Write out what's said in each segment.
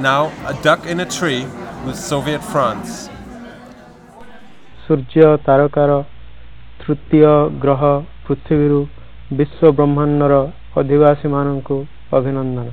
now a duck in a tree with Soviet France. ସୂର୍ଯ୍ୟ ତାରକାର ତୃତୀୟ ଗ୍ରହ ପୃଥିବୀରୁ ବିଶ୍ୱ ବ୍ରହ୍ମାଣ୍ଡର ଅଧିବାସୀମାନଙ୍କୁ ଅଭିନନ୍ଦନ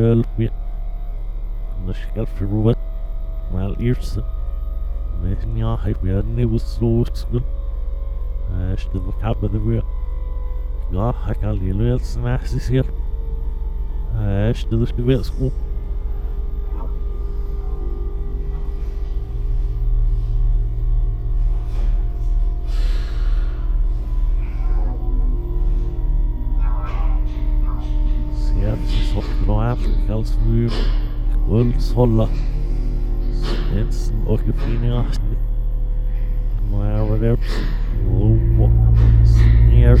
قلبي مش عارف الروبات مع الإيرس مهني عحب يعني بالصوت. اشتبك گاه دبيع. ضحك على اليلوية سماح سيسير اشتبك سکو Karlsruhe, Ulmsholla, Svendsen og Gefinia, Mavericks, Lobo, Sneers,